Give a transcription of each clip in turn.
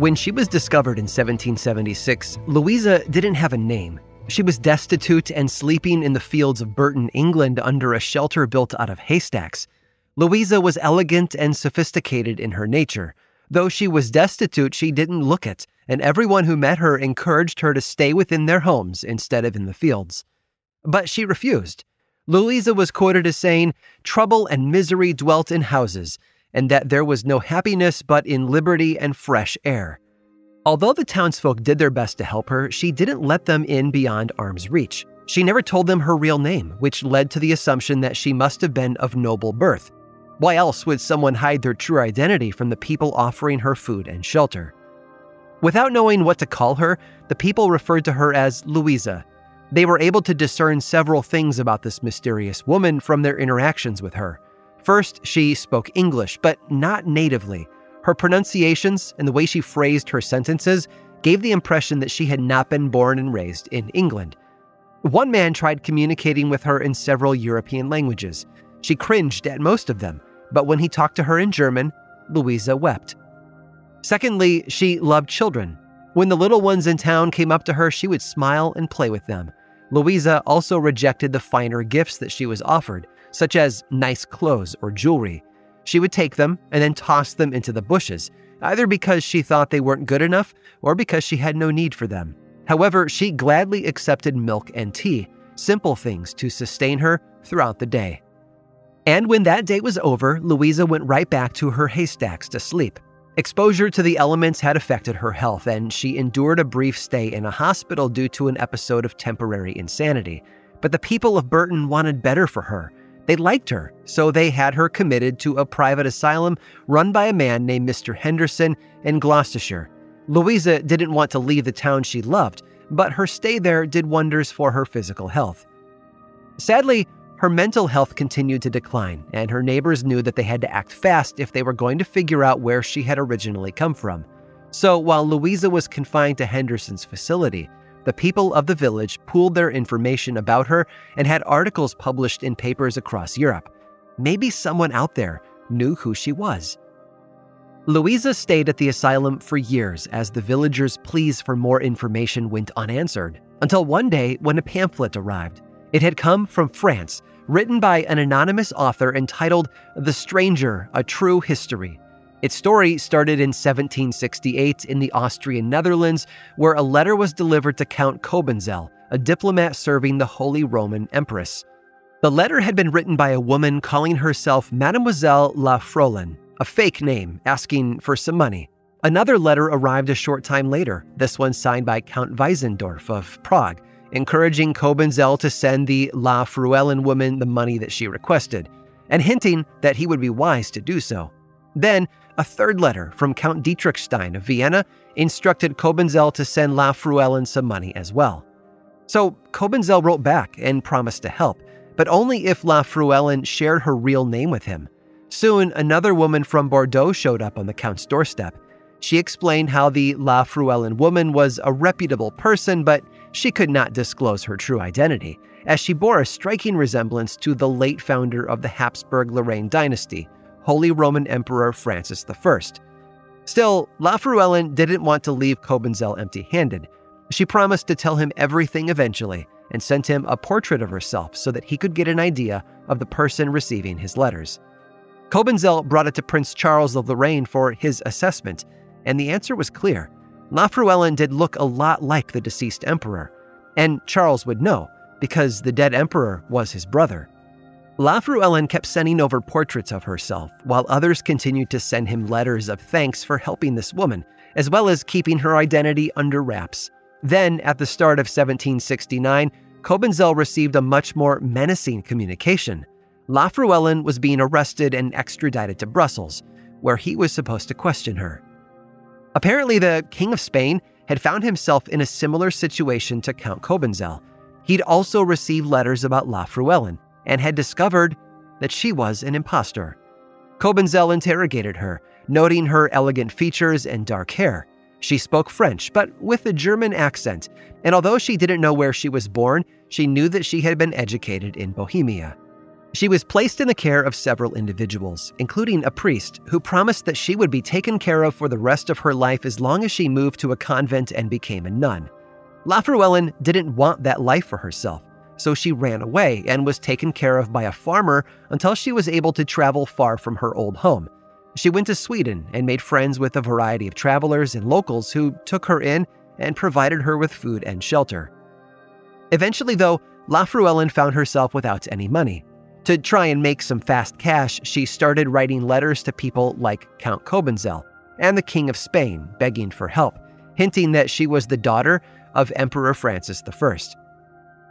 When she was discovered in 1776, Louisa didn't have a name. She was destitute and sleeping in the fields of Burton, England, under a shelter built out of haystacks. Louisa was elegant and sophisticated in her nature. Though she was destitute, she didn't look it, and everyone who met her encouraged her to stay within their homes instead of in the fields. But she refused. Louisa was quoted as saying, Trouble and misery dwelt in houses, and that there was no happiness but in liberty and fresh air. Although the townsfolk did their best to help her, she didn't let them in beyond arm's reach. She never told them her real name, which led to the assumption that she must have been of noble birth. Why else would someone hide their true identity from the people offering her food and shelter? Without knowing what to call her, the people referred to her as Louisa. They were able to discern several things about this mysterious woman from their interactions with her. First, she spoke English, but not natively. Her pronunciations and the way she phrased her sentences gave the impression that she had not been born and raised in England. One man tried communicating with her in several European languages. She cringed at most of them, but when he talked to her in German, Louisa wept. Secondly, she loved children. When the little ones in town came up to her, she would smile and play with them. Louisa also rejected the finer gifts that she was offered, such as nice clothes or jewelry. She would take them and then toss them into the bushes, either because she thought they weren't good enough or because she had no need for them. However, she gladly accepted milk and tea, simple things to sustain her throughout the day. And when that day was over, Louisa went right back to her haystacks to sleep. Exposure to the elements had affected her health, and she endured a brief stay in a hospital due to an episode of temporary insanity. But the people of Burton wanted better for her, they liked her, so they had her committed to a private asylum run by a man named Mr. Henderson in Gloucestershire. Louisa didn't want to leave the town she loved, but her stay there did wonders for her physical health. Sadly, her mental health continued to decline, and her neighbors knew that they had to act fast if they were going to figure out where she had originally come from. So while Louisa was confined to Henderson's facility, the people of the village pooled their information about her and had articles published in papers across Europe. Maybe someone out there knew who she was. Louisa stayed at the asylum for years as the villagers' pleas for more information went unanswered, until one day when a pamphlet arrived. It had come from France, written by an anonymous author entitled The Stranger A True History. Its story started in 1768 in the Austrian Netherlands, where a letter was delivered to Count Cobenzl, a diplomat serving the Holy Roman Empress. The letter had been written by a woman calling herself Mademoiselle La Frolin, a fake name, asking for some money. Another letter arrived a short time later, this one signed by Count Weisendorf of Prague, encouraging Cobenzl to send the La Fruelin woman the money that she requested, and hinting that he would be wise to do so. Then, a third letter from Count Dietrichstein of Vienna instructed Cobenzl to send La Fruelin some money as well. So Cobenzl wrote back and promised to help, but only if La Fruelin shared her real name with him. Soon, another woman from Bordeaux showed up on the Count's doorstep. She explained how the La Fruelin woman was a reputable person, but she could not disclose her true identity, as she bore a striking resemblance to the late founder of the Habsburg Lorraine dynasty, Holy Roman Emperor Francis I. Still, La Fruelin didn't want to leave Cobenzl empty handed. She promised to tell him everything eventually and sent him a portrait of herself so that he could get an idea of the person receiving his letters. Cobenzl brought it to Prince Charles of Lorraine for his assessment, and the answer was clear. Lafruellen did look a lot like the deceased emperor, and Charles would know because the dead emperor was his brother. Lafruellen kept sending over portraits of herself, while others continued to send him letters of thanks for helping this woman, as well as keeping her identity under wraps. Then, at the start of 1769, Cobenzl received a much more menacing communication. La Lafruellen was being arrested and extradited to Brussels, where he was supposed to question her. Apparently, the King of Spain had found himself in a similar situation to Count Cobenzl. He'd also received letters about La Lafruellen and had discovered that she was an impostor. Cobenzl interrogated her, noting her elegant features and dark hair. She spoke French, but with a German accent, and although she didn't know where she was born, she knew that she had been educated in Bohemia. She was placed in the care of several individuals, including a priest, who promised that she would be taken care of for the rest of her life as long as she moved to a convent and became a nun. Lafruellen didn't want that life for herself, so she ran away and was taken care of by a farmer until she was able to travel far from her old home. She went to Sweden and made friends with a variety of travelers and locals who took her in and provided her with food and shelter. Eventually, though, Lafruellen found herself without any money. To try and make some fast cash, she started writing letters to people like Count Cobenzl and the King of Spain, begging for help, hinting that she was the daughter of Emperor Francis I.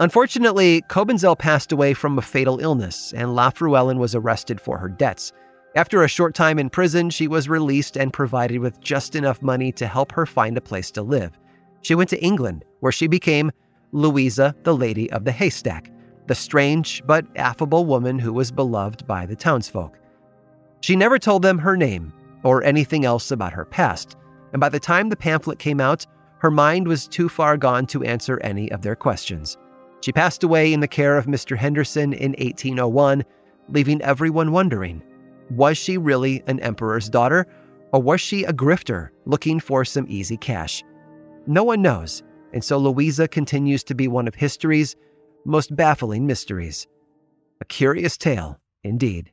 Unfortunately, Cobenzl passed away from a fatal illness, and Lafruellen was arrested for her debts. After a short time in prison, she was released and provided with just enough money to help her find a place to live. She went to England, where she became Louisa, the Lady of the Haystack, the strange but affable woman who was beloved by the townsfolk. She never told them her name or anything else about her past, and by the time the pamphlet came out, her mind was too far gone to answer any of their questions. She passed away in the care of Mr. Henderson in 1801, leaving everyone wondering was she really an emperor's daughter, or was she a grifter looking for some easy cash? No one knows, and so Louisa continues to be one of history's most baffling mysteries. A curious tale, indeed.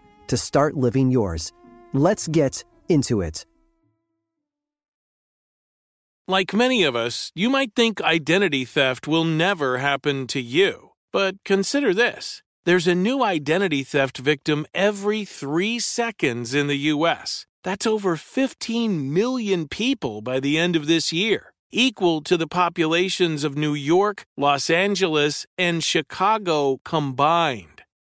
to start living yours. Let's get into it. Like many of us, you might think identity theft will never happen to you. But consider this there's a new identity theft victim every three seconds in the U.S. That's over 15 million people by the end of this year, equal to the populations of New York, Los Angeles, and Chicago combined.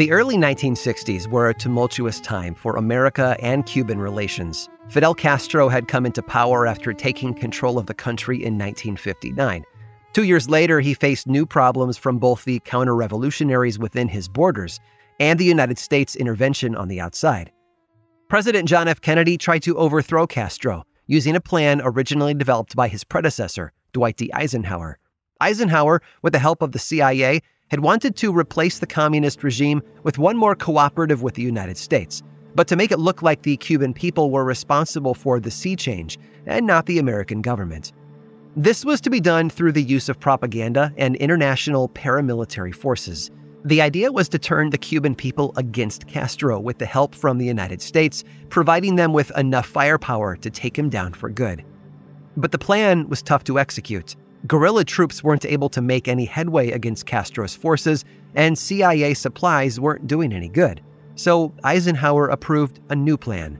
The early 1960s were a tumultuous time for America and Cuban relations. Fidel Castro had come into power after taking control of the country in 1959. Two years later, he faced new problems from both the counter revolutionaries within his borders and the United States intervention on the outside. President John F. Kennedy tried to overthrow Castro using a plan originally developed by his predecessor, Dwight D. Eisenhower. Eisenhower, with the help of the CIA, had wanted to replace the communist regime with one more cooperative with the United States, but to make it look like the Cuban people were responsible for the sea change and not the American government. This was to be done through the use of propaganda and international paramilitary forces. The idea was to turn the Cuban people against Castro with the help from the United States, providing them with enough firepower to take him down for good. But the plan was tough to execute. Guerrilla troops weren't able to make any headway against Castro's forces, and CIA supplies weren't doing any good. So Eisenhower approved a new plan.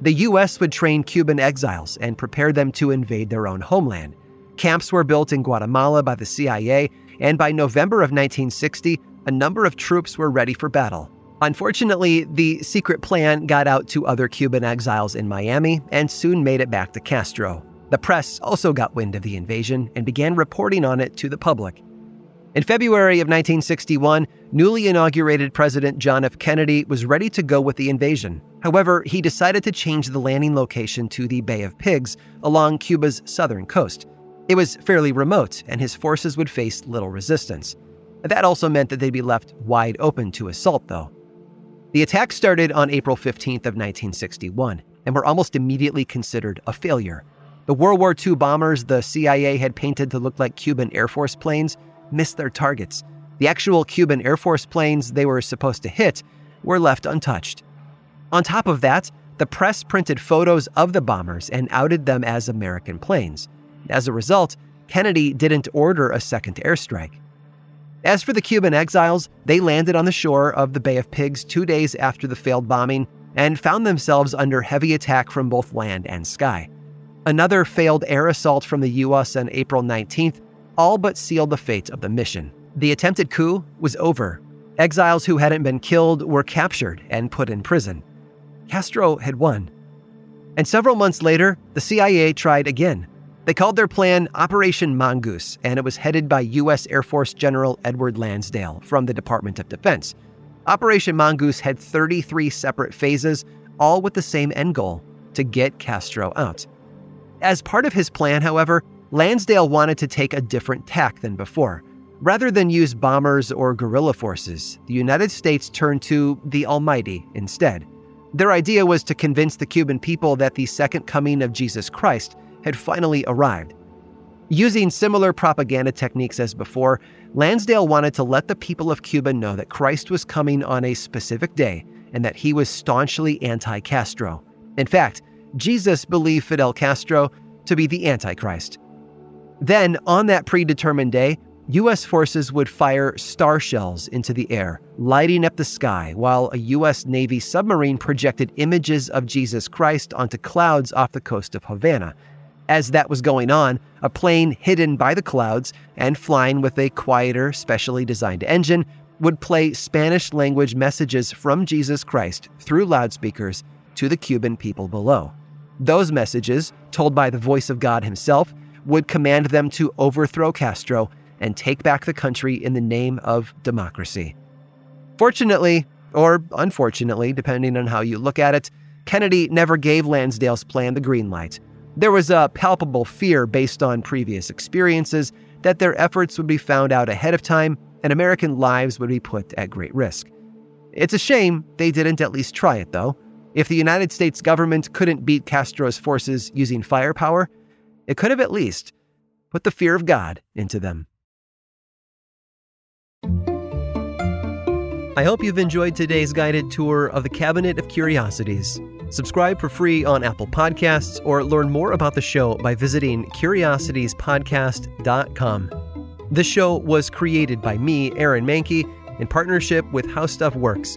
The U.S. would train Cuban exiles and prepare them to invade their own homeland. Camps were built in Guatemala by the CIA, and by November of 1960, a number of troops were ready for battle. Unfortunately, the secret plan got out to other Cuban exiles in Miami and soon made it back to Castro. The press also got wind of the invasion and began reporting on it to the public. In February of 1961, newly inaugurated President John F. Kennedy was ready to go with the invasion. However, he decided to change the landing location to the Bay of Pigs along Cuba's southern coast. It was fairly remote, and his forces would face little resistance. That also meant that they'd be left wide open to assault, though. The attack started on April 15th of 1961 and were almost immediately considered a failure. The World War II bombers the CIA had painted to look like Cuban Air Force planes missed their targets. The actual Cuban Air Force planes they were supposed to hit were left untouched. On top of that, the press printed photos of the bombers and outed them as American planes. As a result, Kennedy didn't order a second airstrike. As for the Cuban exiles, they landed on the shore of the Bay of Pigs two days after the failed bombing and found themselves under heavy attack from both land and sky. Another failed air assault from the US on April 19th all but sealed the fate of the mission. The attempted coup was over. Exiles who hadn't been killed were captured and put in prison. Castro had won. And several months later, the CIA tried again. They called their plan Operation Mongoose, and it was headed by U.S. Air Force General Edward Lansdale from the Department of Defense. Operation Mongoose had 33 separate phases, all with the same end goal to get Castro out. As part of his plan, however, Lansdale wanted to take a different tack than before. Rather than use bombers or guerrilla forces, the United States turned to the Almighty instead. Their idea was to convince the Cuban people that the second coming of Jesus Christ had finally arrived. Using similar propaganda techniques as before, Lansdale wanted to let the people of Cuba know that Christ was coming on a specific day and that he was staunchly anti Castro. In fact, Jesus believed Fidel Castro to be the Antichrist. Then, on that predetermined day, U.S. forces would fire star shells into the air, lighting up the sky, while a U.S. Navy submarine projected images of Jesus Christ onto clouds off the coast of Havana. As that was going on, a plane hidden by the clouds and flying with a quieter, specially designed engine would play Spanish language messages from Jesus Christ through loudspeakers to the Cuban people below. Those messages, told by the voice of God Himself, would command them to overthrow Castro and take back the country in the name of democracy. Fortunately, or unfortunately, depending on how you look at it, Kennedy never gave Lansdale's plan the green light. There was a palpable fear based on previous experiences that their efforts would be found out ahead of time and American lives would be put at great risk. It's a shame they didn't at least try it, though. If the United States government couldn't beat Castro's forces using firepower, it could have at least put the fear of God into them. I hope you've enjoyed today's guided tour of the Cabinet of Curiosities. Subscribe for free on Apple Podcasts or learn more about the show by visiting curiositiespodcast.com. This show was created by me, Aaron Mahnke, in partnership with How Stuff Works.